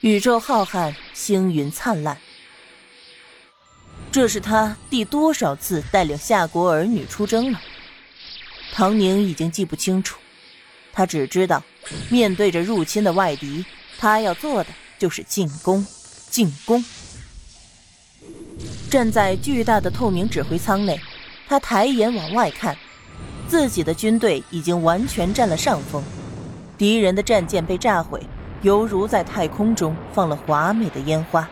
宇宙浩瀚，星云灿烂。这是他第多少次带领夏国儿女出征了？唐宁已经记不清楚，他只知道，面对着入侵的外敌，他要做的就是进攻，进攻。站在巨大的透明指挥舱内，他抬眼往外看，自己的军队已经完全占了上风，敌人的战舰被炸毁。犹如在太空中放了华美的烟花。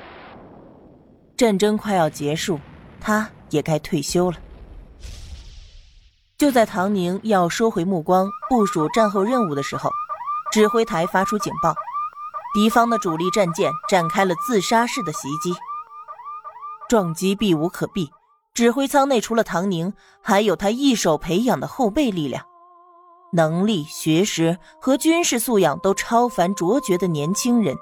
战争快要结束，他也该退休了。就在唐宁要收回目光，部署战后任务的时候，指挥台发出警报：敌方的主力战舰展开了自杀式的袭击。撞击避无可避，指挥舱内除了唐宁，还有他一手培养的后备力量。能力、学识和军事素养都超凡卓绝的年轻人，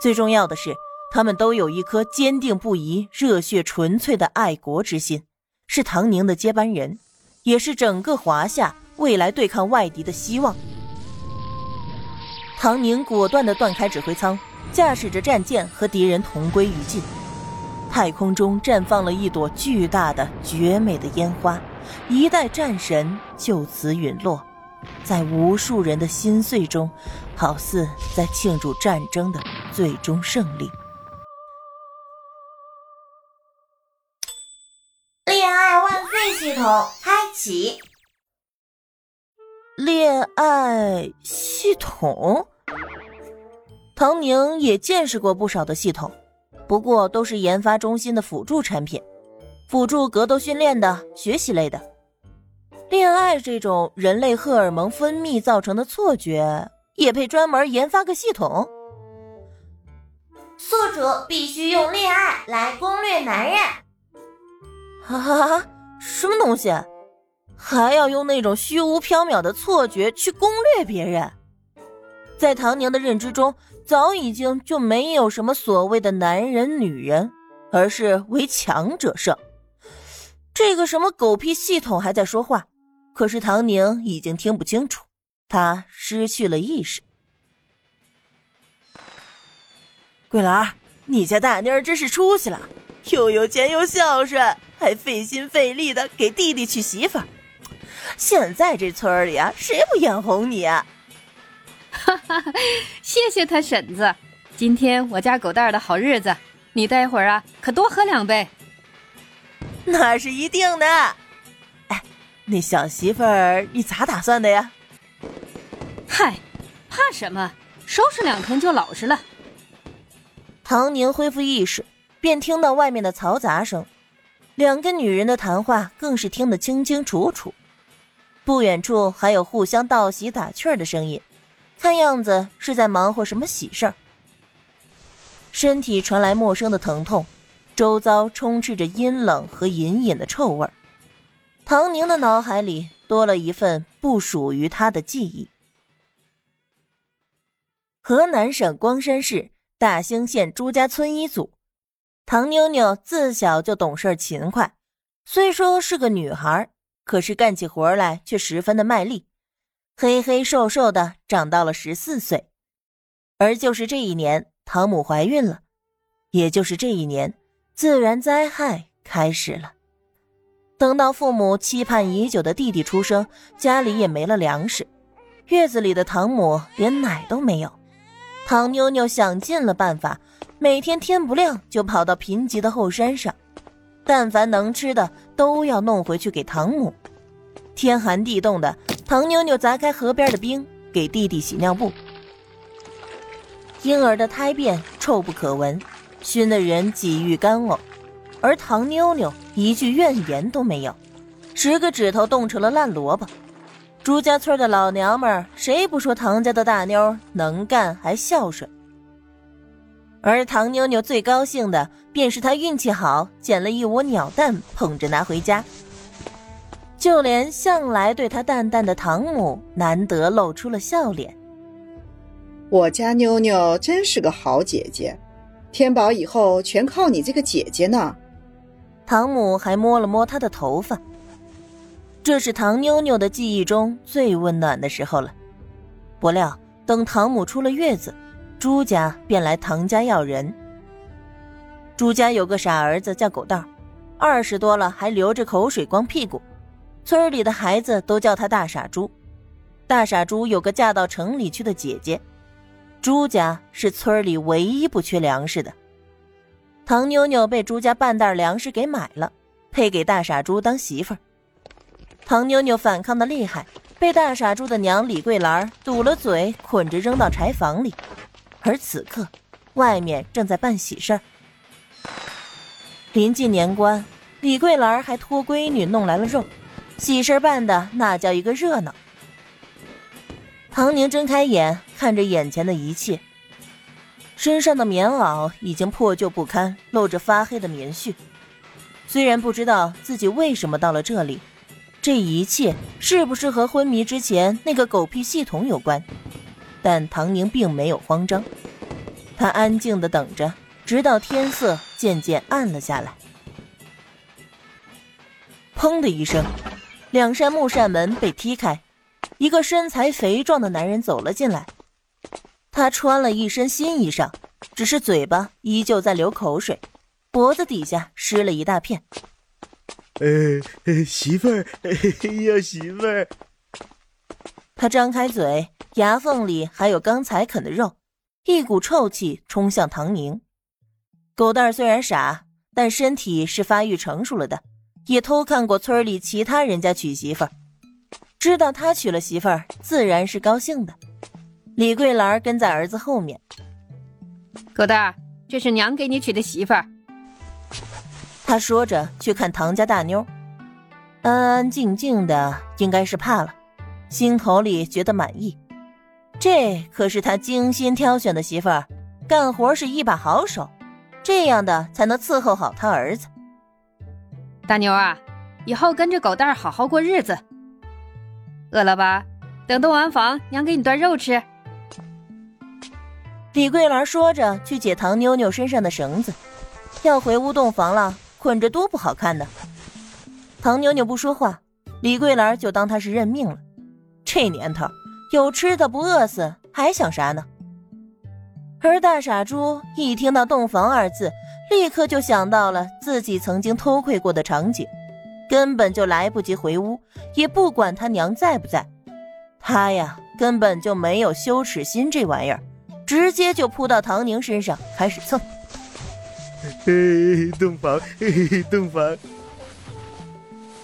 最重要的是，他们都有一颗坚定不移、热血纯粹的爱国之心，是唐宁的接班人，也是整个华夏未来对抗外敌的希望。唐宁果断地断开指挥舱，驾驶着战舰和敌人同归于尽。太空中绽放了一朵巨大的、绝美的烟花。一代战神就此陨落，在无数人的心碎中，好似在庆祝战争的最终胜利。恋爱万岁系统开启。恋爱系统，唐宁也见识过不少的系统，不过都是研发中心的辅助产品。辅助格斗训练的学习类的，恋爱这种人类荷尔蒙分泌造成的错觉，也配专门研发个系统？宿主必须用恋爱来攻略男人。哈哈哈！什么东西？还要用那种虚无缥缈的错觉去攻略别人？在唐宁的认知中，早已经就没有什么所谓的男人女人，而是唯强者胜。这个什么狗屁系统还在说话，可是唐宁已经听不清楚，他失去了意识。桂兰，你家大妮儿真是出息了，又有钱又孝顺，还费心费力的给弟弟娶媳妇儿。现在这村里啊，谁不眼红你啊？哈哈，谢谢他婶子，今天我家狗蛋儿的好日子，你待会儿啊可多喝两杯。那是一定的。哎，那小媳妇儿你咋打算的呀？嗨，怕什么？收拾两天就老实了。唐宁恢复意识，便听到外面的嘈杂声，两个女人的谈话更是听得清清楚楚。不远处还有互相道喜打趣的声音，看样子是在忙活什么喜事儿。身体传来陌生的疼痛。周遭充斥着阴冷和隐隐的臭味儿唐宁的脑海里多了一份不属于他的记忆。河南省光山市大兴县朱家村一组，唐妞妞自小就懂事勤快，虽说是个女孩，可是干起活来却十分的卖力，黑黑瘦瘦的，长到了十四岁。而就是这一年，唐母怀孕了，也就是这一年。自然灾害开始了。等到父母期盼已久的弟弟出生，家里也没了粮食，月子里的唐母连奶都没有。唐妞妞想尽了办法，每天天不亮就跑到贫瘠的后山上，但凡能吃的都要弄回去给唐母。天寒地冻的，唐妞妞砸开河边的冰，给弟弟洗尿布。婴儿的胎便臭不可闻。熏得人几欲干呕，而唐妞妞一句怨言都没有，十个指头冻成了烂萝卜。朱家村的老娘们儿谁不说唐家的大妞能干还孝顺？而唐妞妞最高兴的便是她运气好，捡了一窝鸟蛋，捧着拿回家。就连向来对她淡淡的唐母，难得露出了笑脸。我家妞妞真是个好姐姐。天宝以后全靠你这个姐姐呢。唐母还摸了摸她的头发，这是唐妞妞的记忆中最温暖的时候了。不料，等唐母出了月子，朱家便来唐家要人。朱家有个傻儿子叫狗蛋儿，二十多了还流着口水光屁股，村里的孩子都叫他大傻猪。大傻猪有个嫁到城里去的姐姐，朱家是村里唯一不缺粮食的。唐妞妞被朱家半袋粮食给买了，配给大傻猪当媳妇儿。唐妞妞反抗的厉害，被大傻猪的娘李桂兰堵了嘴，捆着扔到柴房里。而此刻，外面正在办喜事儿。临近年关，李桂兰还托闺女弄来了肉，喜事办的那叫一个热闹。唐宁睁开眼，看着眼前的一切，身上的棉袄已经破旧不堪，露着发黑的棉絮。虽然不知道自己为什么到了这里。这一切是不是和昏迷之前那个狗屁系统有关？但唐宁并没有慌张，他安静的等着，直到天色渐渐暗了下来。砰的一声，两扇木扇门被踢开，一个身材肥壮的男人走了进来。他穿了一身新衣裳，只是嘴巴依旧在流口水，脖子底下湿了一大片。呃，媳妇儿，哎呀，媳妇儿！他张开嘴，牙缝里还有刚才啃的肉，一股臭气冲向唐宁。狗蛋儿虽然傻，但身体是发育成熟了的，也偷看过村里其他人家娶媳妇儿，知道他娶了媳妇儿，自然是高兴的。李桂兰跟在儿子后面。狗蛋儿，这是娘给你娶的媳妇儿。他说着，去看唐家大妞，安安静静的，应该是怕了，心头里觉得满意。这可是他精心挑选的媳妇儿，干活是一把好手，这样的才能伺候好他儿子。大妞啊，以后跟着狗蛋儿好好过日子。饿了吧？等洞完房，娘给你端肉吃。李桂兰说着，去解唐妞妞身上的绳子，要回屋洞房了。捆着多不好看呢。唐妞妞不说话，李桂兰就当她是认命了。这年头有吃的不饿死，还想啥呢？而大傻猪一听到“洞房”二字，立刻就想到了自己曾经偷窥过的场景，根本就来不及回屋，也不管他娘在不在。他呀，根本就没有羞耻心这玩意儿，直接就扑到唐宁身上开始蹭。嘿，洞房，嘿，洞房，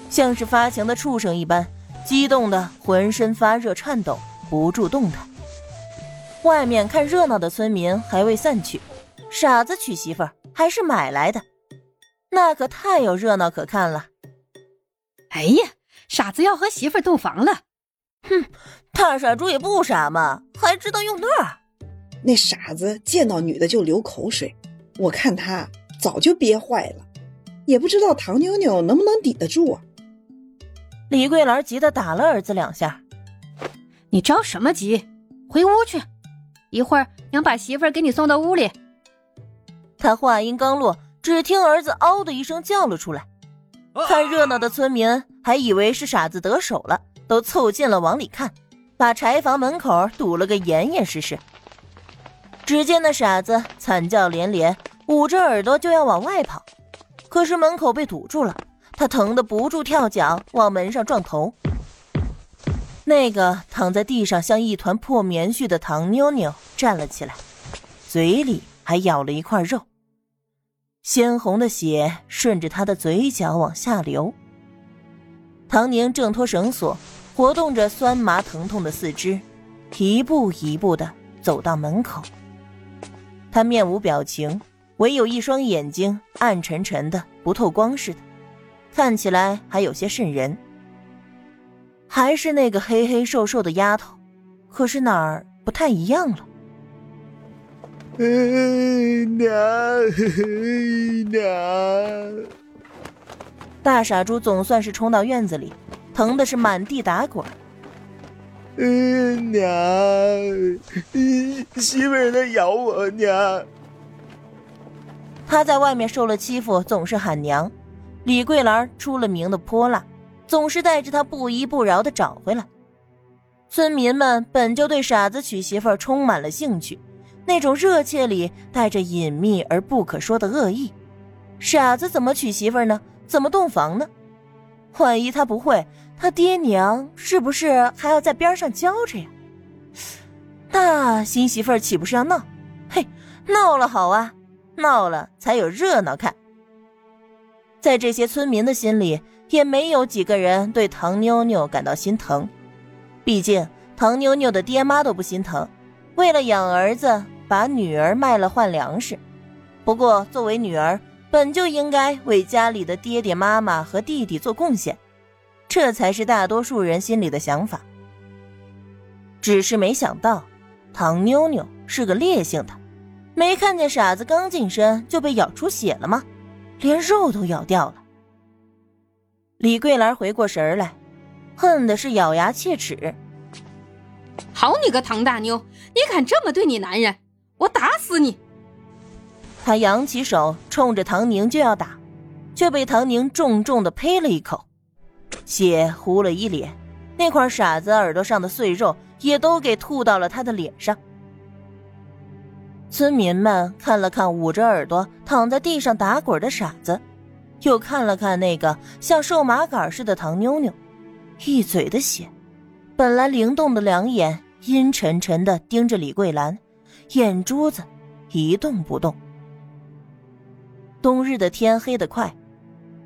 像是发情的畜生一般，激动的浑身发热颤抖，不住动弹。外面看热闹的村民还未散去，傻子娶媳妇儿还是买来的，那可太有热闹可看了。哎呀，傻子要和媳妇儿洞房了！哼，大傻猪也不傻嘛，还知道用那儿。那傻子见到女的就流口水。我看他早就憋坏了，也不知道唐妞妞能不能抵得住啊！李桂兰急得打了儿子两下：“你着什么急？回屋去，一会儿娘把媳妇儿给你送到屋里。”他话音刚落，只听儿子“嗷”的一声叫了出来。看热闹的村民还以为是傻子得手了，都凑近了往里看，把柴房门口堵了个严严实实。只见那傻子惨叫连连。捂着耳朵就要往外跑，可是门口被堵住了，他疼得不住跳脚，往门上撞头。那个躺在地上像一团破棉絮的唐妞妞站了起来，嘴里还咬了一块肉，鲜红的血顺着他的嘴角往下流。唐宁挣脱绳索，活动着酸麻疼痛的四肢，一步一步的走到门口。他面无表情。唯有一双眼睛暗沉沉的，不透光似的，看起来还有些瘆人。还是那个黑黑瘦瘦的丫头，可是哪儿不太一样了？娘，嘿嘿娘！大傻猪总算是冲到院子里，疼的是满地打滚。娘，媳妇儿在咬我，娘。他在外面受了欺负，总是喊娘。李桂兰出了名的泼辣，总是带着他不依不饶的找回来。村民们本就对傻子娶媳妇儿充满了兴趣，那种热切里带着隐秘而不可说的恶意。傻子怎么娶媳妇儿呢？怎么洞房呢？万一他不会，他爹娘是不是还要在边上教着呀？那新媳妇儿岂不是要闹？嘿，闹了好啊，闹了才有热闹看。在这些村民的心里，也没有几个人对唐妞妞感到心疼。毕竟唐妞妞的爹妈都不心疼，为了养儿子，把女儿卖了换粮食。不过作为女儿，本就应该为家里的爹爹妈妈和弟弟做贡献，这才是大多数人心里的想法。只是没想到，唐妞妞是个烈性的，没看见傻子刚近身就被咬出血了吗？连肉都咬掉了。李桂兰回过神来，恨的是咬牙切齿。好你个唐大妞，你敢这么对你男人，我打死你！他扬起手冲着唐宁就要打，却被唐宁重重的呸了一口，血糊了一脸，那块傻子耳朵上的碎肉也都给吐到了他的脸上。村民们看了看捂着耳朵躺在地上打滚的傻子，又看了看那个像瘦麻杆似的唐妞妞，一嘴的血，本来灵动的两眼阴沉沉的盯着李桂兰，眼珠子一动不动。冬日的天黑得快，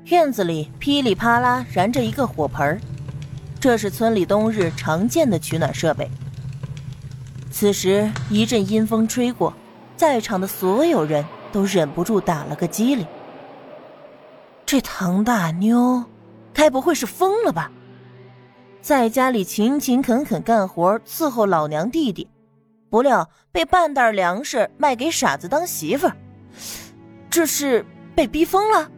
院子里噼里啪啦燃着一个火盆这是村里冬日常见的取暖设备。此时一阵阴风吹过。在场的所有人都忍不住打了个激灵。这唐大妞，该不会是疯了吧？在家里勤勤恳恳干活伺候老娘弟弟，不料被半袋粮食卖给傻子当媳妇儿，这是被逼疯了？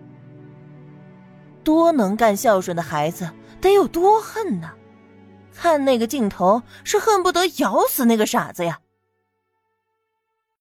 多能干孝顺的孩子得有多恨呢？看那个镜头，是恨不得咬死那个傻子呀！